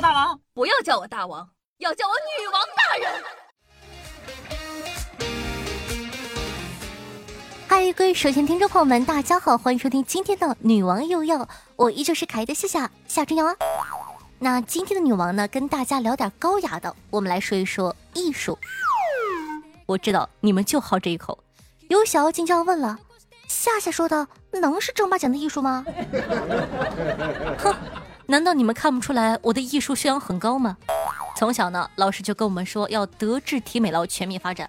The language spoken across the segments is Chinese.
大王，不要叫我大王，要叫我女王大人。嗨，各位首先听众朋友们，大家好，欢迎收听今天的《女王又要》，我依旧是可爱的夏夏夏春瑶啊。那今天的女王呢，跟大家聊点高雅的，我们来说一说艺术。我知道你们就好这一口，有小妖精就要问了：夏夏说的能是正八经的艺术吗？哼，难道你们看不出来我的艺术修养很高吗？从小呢，老师就跟我们说要德智体美劳全面发展。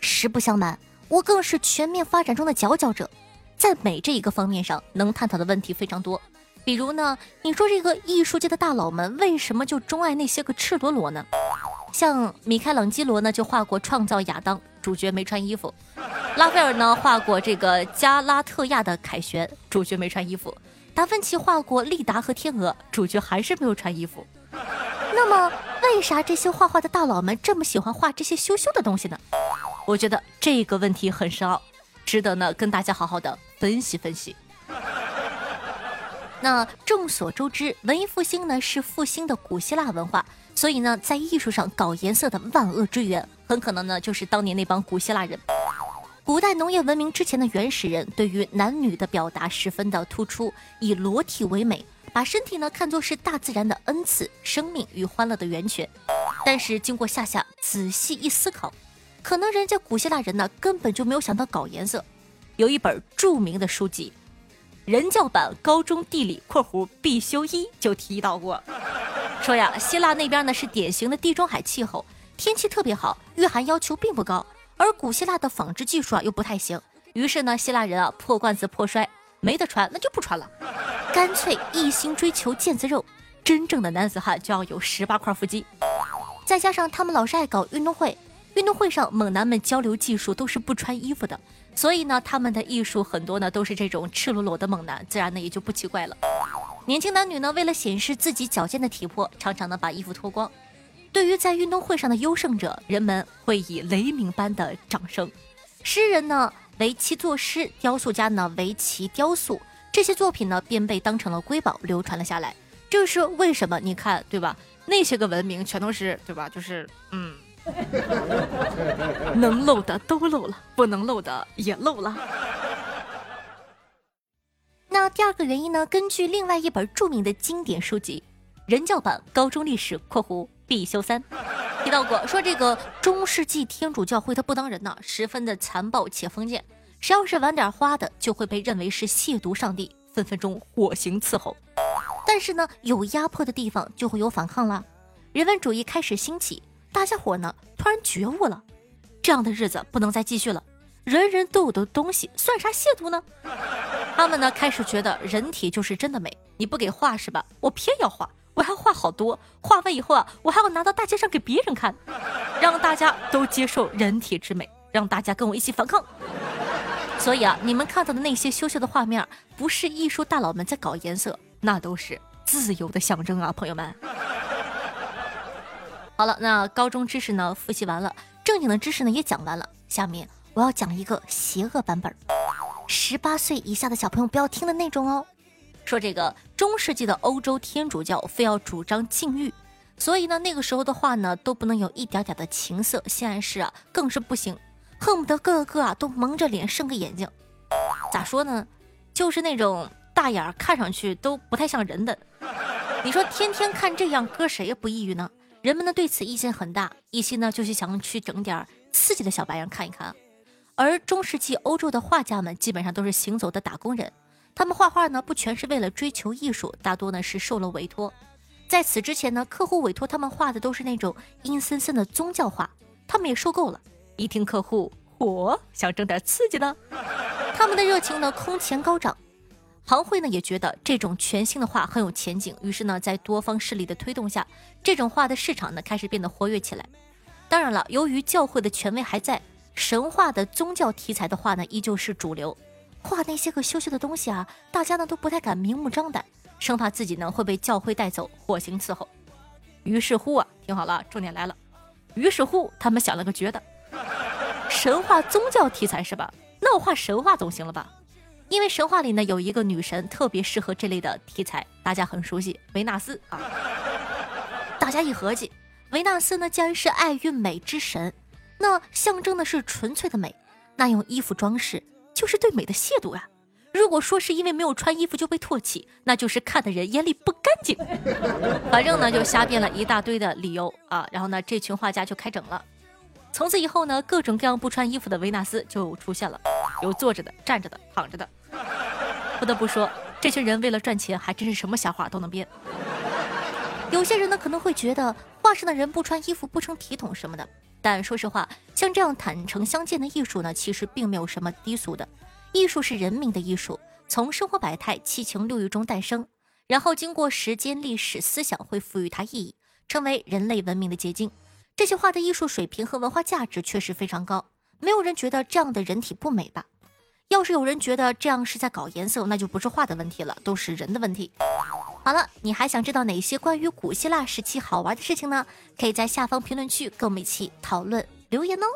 实不相瞒，我更是全面发展中的佼佼者，在美这一个方面上，能探讨的问题非常多。比如呢，你说这个艺术界的大佬们为什么就钟爱那些个赤裸裸呢？像米开朗基罗呢，就画过《创造亚当》，主角没穿衣服；拉斐尔呢，画过这个加拉特亚的凯旋，主角没穿衣服；达芬奇画过利达和天鹅，主角还是没有穿衣服。那么，为啥这些画画的大佬们这么喜欢画这些羞羞的东西呢？我觉得这个问题很深奥，值得呢跟大家好好的分析分析。那众所周知，文艺复兴呢是复兴的古希腊文化。所以呢，在艺术上搞颜色的万恶之源，很可能呢就是当年那帮古希腊人。古代农业文明之前的原始人，对于男女的表达十分的突出，以裸体为美，把身体呢看作是大自然的恩赐、生命与欢乐的源泉。但是经过夏夏仔细一思考，可能人家古希腊人呢根本就没有想到搞颜色。有一本著名的书籍《人教版高中地理（括弧必修一》》就提到过。说呀，希腊那边呢是典型的地中海气候，天气特别好，御寒要求并不高。而古希腊的纺织技术啊又不太行，于是呢，希腊人啊破罐子破摔，没得穿那就不穿了，干脆一心追求腱子肉。真正的男子汉就要有十八块腹肌，再加上他们老是爱搞运动会，运动会上猛男们交流技术都是不穿衣服的，所以呢，他们的艺术很多呢都是这种赤裸裸的猛男，自然呢也就不奇怪了。年轻男女呢，为了显示自己矫健的体魄，常常呢把衣服脱光。对于在运动会上的优胜者，人们会以雷鸣般的掌声。诗人呢为其作诗，雕塑家呢为其雕塑，这些作品呢便被当成了瑰宝流传了下来。这是为什么？你看，对吧？那些个文明全都是，对吧？就是嗯，能漏的都漏了，不能漏的也漏了。那第二个原因呢？根据另外一本著名的经典书籍《人教版高中历史（括弧必修三）》提到过，说这个中世纪天主教会他不当人呢，十分的残暴且封建，谁要是玩点花的，就会被认为是亵渎上帝，分分钟火刑伺候。但是呢，有压迫的地方就会有反抗啦，人文主义开始兴起，大家伙呢突然觉悟了，这样的日子不能再继续了。人人都有的东西算啥亵渎呢？他们呢开始觉得人体就是真的美，你不给画是吧？我偏要画，我还要画好多，画完以后啊，我还要拿到大街上给别人看，让大家都接受人体之美，让大家跟我一起反抗。所以啊，你们看到的那些羞羞的画面，不是艺术大佬们在搞颜色，那都是自由的象征啊，朋友们。好了，那高中知识呢复习完了，正经的知识呢也讲完了，下面。我要讲一个邪恶版本，十八岁以下的小朋友不要听的那种哦。说这个中世纪的欧洲天主教非要主张禁欲，所以呢那个时候的话呢都不能有一点点的情色性暗示啊，更是不行，恨不得个个啊都蒙着脸生个眼睛。咋说呢？就是那种大眼儿看上去都不太像人的。你说天天看这样，搁谁也不抑郁呢？人们呢对此意见很大，一心呢就是想去整点刺激的小白样看一看。而中世纪欧洲的画家们基本上都是行走的打工人，他们画画呢不全是为了追求艺术，大多呢是受了委托。在此之前呢，客户委托他们画的都是那种阴森森的宗教画，他们也受够了。一听客户我，想整点刺激的，他们的热情呢空前高涨。行会呢也觉得这种全新的画很有前景，于是呢在多方势力的推动下，这种画的市场呢开始变得活跃起来。当然了，由于教会的权威还在。神话的宗教题材的话呢，依旧是主流。画那些个羞羞的东西啊，大家呢都不太敢明目张胆，生怕自己呢会被教会带走，火刑伺候。于是乎啊，听好了，重点来了。于是乎，他们想了个绝的，神话宗教题材是吧？那我画神话总行了吧？因为神话里呢有一个女神特别适合这类的题材，大家很熟悉，维纳斯啊。大家一合计，维纳斯呢既然是爱与美之神，那象征的是纯粹的美，那用衣服装饰就是对美的亵渎啊！如果说是因为没有穿衣服就被唾弃，那就是看的人眼里不干净。反正呢，就瞎编了一大堆的理由啊，然后呢，这群画家就开整了。从此以后呢，各种各样不穿衣服的维纳斯就出现了，有坐着的、站着的、躺着的。不得不说，这群人为了赚钱，还真是什么瞎话都能编。有些人呢可能会觉得画上的人不穿衣服不成体统什么的，但说实话，像这样坦诚相见的艺术呢，其实并没有什么低俗的。艺术是人民的艺术，从生活百态、七情六欲中诞生，然后经过时间、历史、思想，会赋予它意义，成为人类文明的结晶。这些画的艺术水平和文化价值确实非常高，没有人觉得这样的人体不美吧？要是有人觉得这样是在搞颜色，那就不是画的问题了，都是人的问题。好了，你还想知道哪些关于古希腊时期好玩的事情呢？可以在下方评论区跟我们一起讨论留言哦。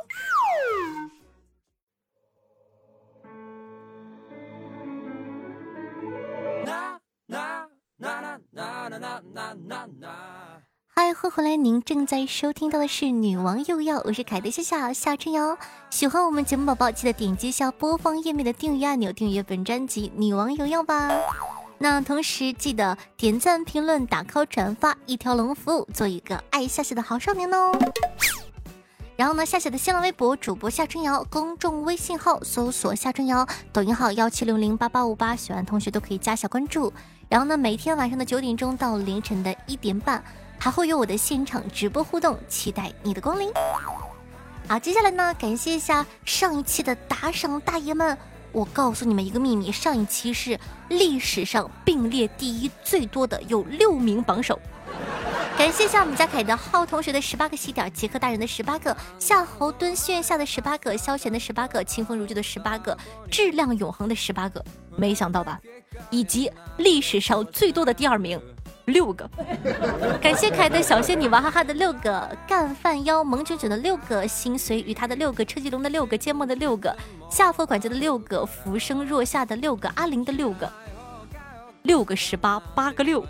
嗨，欢迎回来！您正在收听到的是《女王又要》，我是凯德夏夏夏春瑶。喜欢我们节目宝宝，记得点击一下播放页面的订阅按钮，订阅本专辑《女王又要》吧。那同时记得点赞、评论、打 call、转发，一条龙服务，做一个爱夏夏的好少年哦。然后呢，夏夏的新浪微博主播夏春瑶，公众微信号搜索夏春瑶，抖音号幺七六零八八五八，喜欢同学都可以加下关注。然后呢，每天晚上的九点钟到凌晨的一点半，还会有我的现场直播互动，期待你的光临。好，接下来呢，感谢一下上一期的打赏大爷们。我告诉你们一个秘密，上一期是历史上并列第一最多的，有六名榜首。感谢一下我们家凯的浩同学的十八个喜点，杰克大人的十八个，夏侯惇心愿下的十八个，萧玄的十八个，清风如旧的十八个，质量永恒的十八个，没想到吧？以及历史上最多的第二名，六个。感谢凯的小仙女娃哈哈的六个，干饭妖萌卷卷的六个，心随与他的六个，车继龙的六个，芥末的六个，下佛管家的六个，浮生若下的六个，阿玲的六个。六个十八，八个六，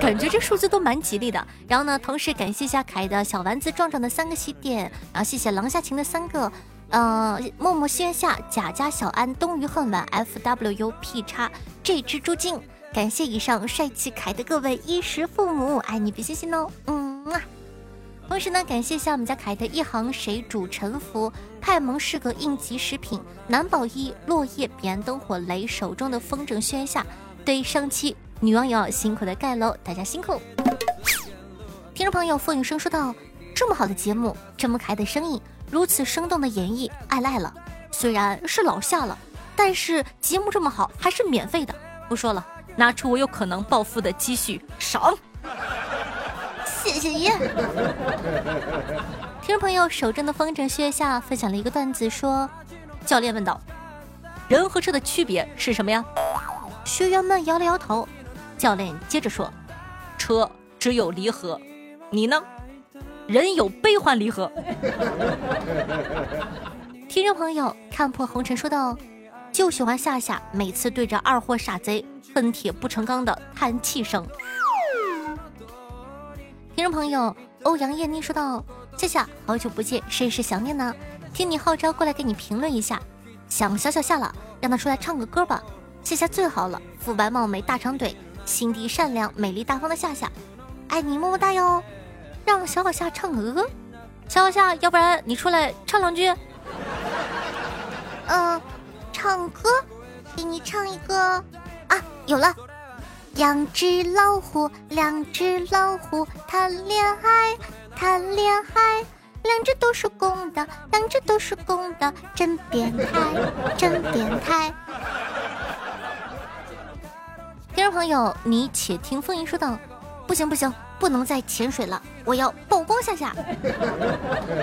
感觉这数字都蛮吉利的。然后呢，同时感谢一下凯的小丸子壮壮的三个喜点，然后谢谢狼下情的三个，呃，默默心愿下贾家小安冬鱼恨晚 f w u p 叉这只猪精，感谢以上帅气凯的各位衣食父母，爱你比心心哦，嗯啊。同时呢，感谢一下我们家凯的一行水煮沉浮，派蒙是个应急食品，南宝一落叶彼岸灯火雷手中的风筝宣下，对上期女网友辛苦的盖楼，大家辛苦。听众朋友风雨声说道：“这么好的节目，这么可爱的声音，如此生动的演绎，爱赖了。虽然是老夏了，但是节目这么好，还是免费的。不说了，拿出我有可能暴富的积蓄，赏。”谢谢爷。听众朋友手中的风筝靴下分享了一个段子，说：教练问道，人和车的区别是什么呀？学员们摇了摇头。教练接着说，车只有离合，你呢？人有悲欢离合。听众朋友看破红尘说道，就喜欢夏夏每次对着二货傻贼恨铁不成钢的叹气声。听众朋友欧阳艳妮说道：“夏夏，好久不见，甚是想念呢。听你号召过来给你评论一下，想小小夏了，让他出来唱个歌吧。夏夏最好了，肤白貌美大长腿，心地善良美丽大方的夏夏，爱你么么哒哟。让小小夏唱个歌，小小夏，要不然你出来唱两句。嗯，唱歌，给你唱一个，有了。”两只老虎，两只老虎谈恋爱，谈恋爱，两只都是公的，两只都是公的，真变态，真变态。听众朋友，你且听风吟说道：“不行不行，不能再潜水了，我要曝光夏夏。”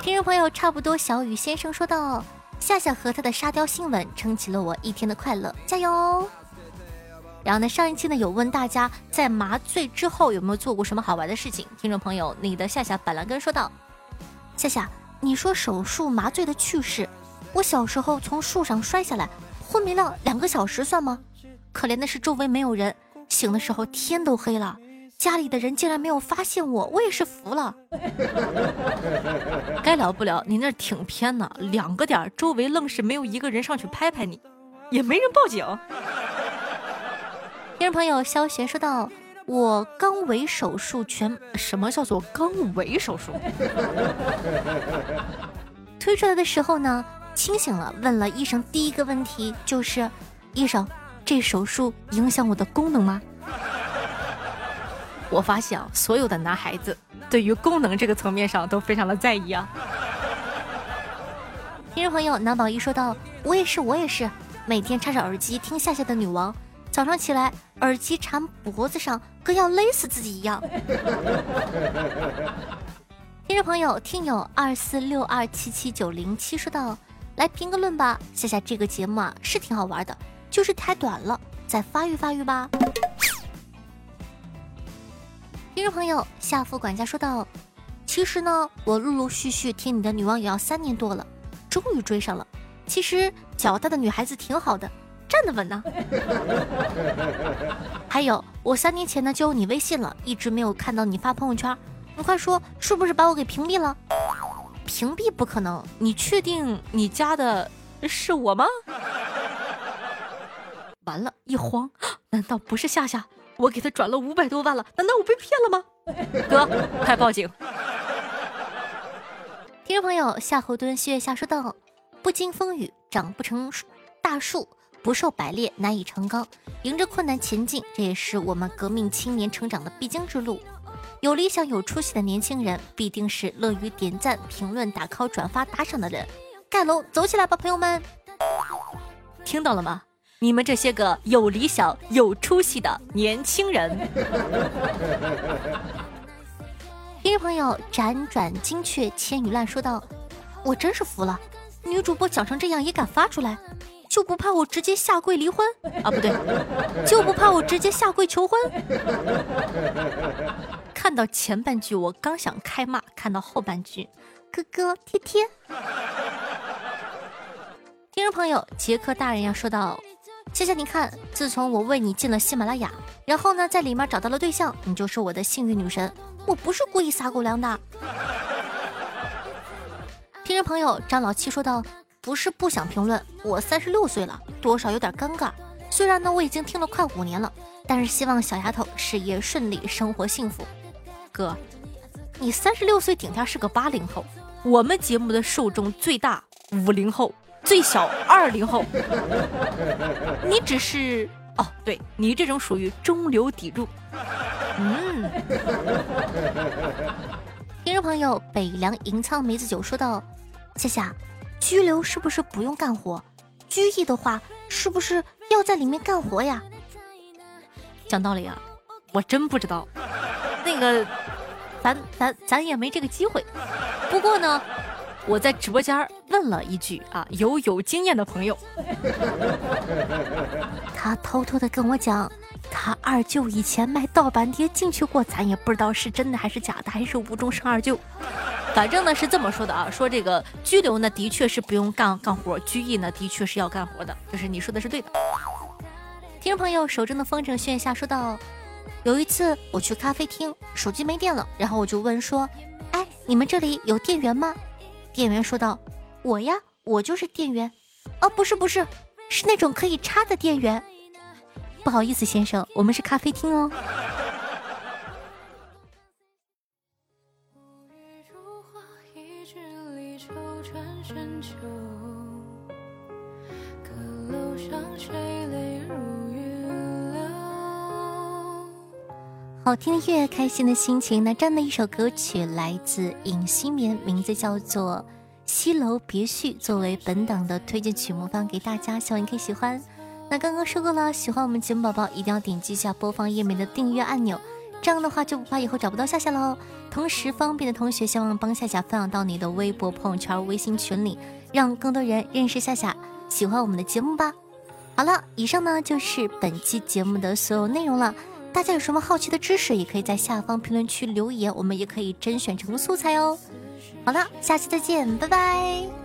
听众朋友，差不多小雨先生说道：“夏夏和他的沙雕新闻撑起了我一天的快乐，加油！”然后呢，上一期呢有问大家在麻醉之后有没有做过什么好玩的事情？听众朋友，你的夏夏板蓝根说道：“夏夏，你说手术麻醉的趣事，我小时候从树上摔下来，昏迷了两个小时算吗？可怜的是周围没有人，醒的时候天都黑了，家里的人竟然没有发现我，我也是服了。该聊不聊，你那挺偏呢，两个点，周围愣是没有一个人上去拍拍你，也没人报警。听众朋友萧璇说道：“我肛尾手术全，什么叫做肛尾手术？推出来的时候呢，清醒了，问了医生第一个问题就是：医生，这手术影响我的功能吗？我发现啊，所有的男孩子对于功能这个层面上都非常的在意啊。听众朋友南宝一说道：“我也是，我也是，每天插着耳机听夏夏的女王。”早上起来，耳机缠脖子上，跟要勒死自己一样。听众朋友，听友二四六二七七九零七说道：“来评个论吧，夏夏这个节目啊是挺好玩的，就是太短了，再发育发育吧。”听众朋友，夏副管家说道：“其实呢，我陆陆续续听你的女王也要三年多了，终于追上了。其实脚大的女孩子挺好的。”站得稳呢。还有，我三年前呢就有你微信了，一直没有看到你发朋友圈。你快说，是不是把我给屏蔽了？屏蔽不可能，你确定你加的是我吗？完了，一慌，难道不是夏夏？我给他转了五百多万了，难道我被骗了吗？哥，快报警！听众朋友，夏侯惇七月下说道：不经风雨长不成大树。不受百炼，难以成钢。迎着困难前进，这也是我们革命青年成长的必经之路。有理想、有出息的年轻人，必定是乐于点赞、评论、打 call、转发、打赏的人。盖楼，走起来吧，朋友们！听到了吗？你们这些个有理想、有出息的年轻人。听众朋友辗转金雀千语烂说道：“我真是服了，女主播讲成这样也敢发出来。”就不怕我直接下跪离婚啊？不对，就不怕我直接下跪求婚。看到前半句，我刚想开骂；看到后半句，哥哥贴贴。听众朋友，杰克大人要说到，谢谢你看，自从我为你进了喜马拉雅，然后呢，在里面找到了对象，你就是我的幸运女神。我不是故意撒狗粮的。听众朋友，张老七说道。不是不想评论，我三十六岁了，多少有点尴尬。虽然呢，我已经听了快五年了，但是希望小丫头事业顺利，生活幸福。哥，你三十六岁顶天是个八零后，我们节目的受众最大五零后，最小二零后。你只是哦，对你这种属于中流砥柱。嗯。听众朋友北凉银仓梅子酒说道：“夏夏。”拘留是不是不用干活？拘役的话，是不是要在里面干活呀？讲道理啊，我真不知道。那个，咱咱咱也没这个机会。不过呢，我在直播间问了一句啊，有有经验的朋友，他偷偷的跟我讲，他二舅以前卖盗版碟进去过，咱也不知道是真的还是假的，还是无中生二舅。反正呢是这么说的啊，说这个拘留呢的确是不用干干活，拘役呢的确是要干活的，就是你说的是对的。听众朋友手中的风筝炫下说道：有一次我去咖啡厅，手机没电了，然后我就问说，哎，你们这里有电源吗？店员说道：我呀，我就是店员。哦，不是不是，是那种可以插的电源。不好意思先生，我们是咖啡厅哦。好听的乐，开心的心情。那这样的一首歌曲来自尹新棉，名字叫做《西楼别绪》，作为本档的推荐曲目放给大家，希望你可以喜欢。那刚刚说过了，喜欢我们节目宝宝一定要点击一下播放页面的订阅按钮，这样的话就不怕以后找不到夏夏喽。同时，方便的同学希望帮夏夏分享到你的微博、朋友圈、微信群里，让更多人认识夏夏，喜欢我们的节目吧。好了，以上呢就是本期节目的所有内容了。大家有什么好奇的知识，也可以在下方评论区留言，我们也可以甄选成素材哦。好了，下期再见，拜拜。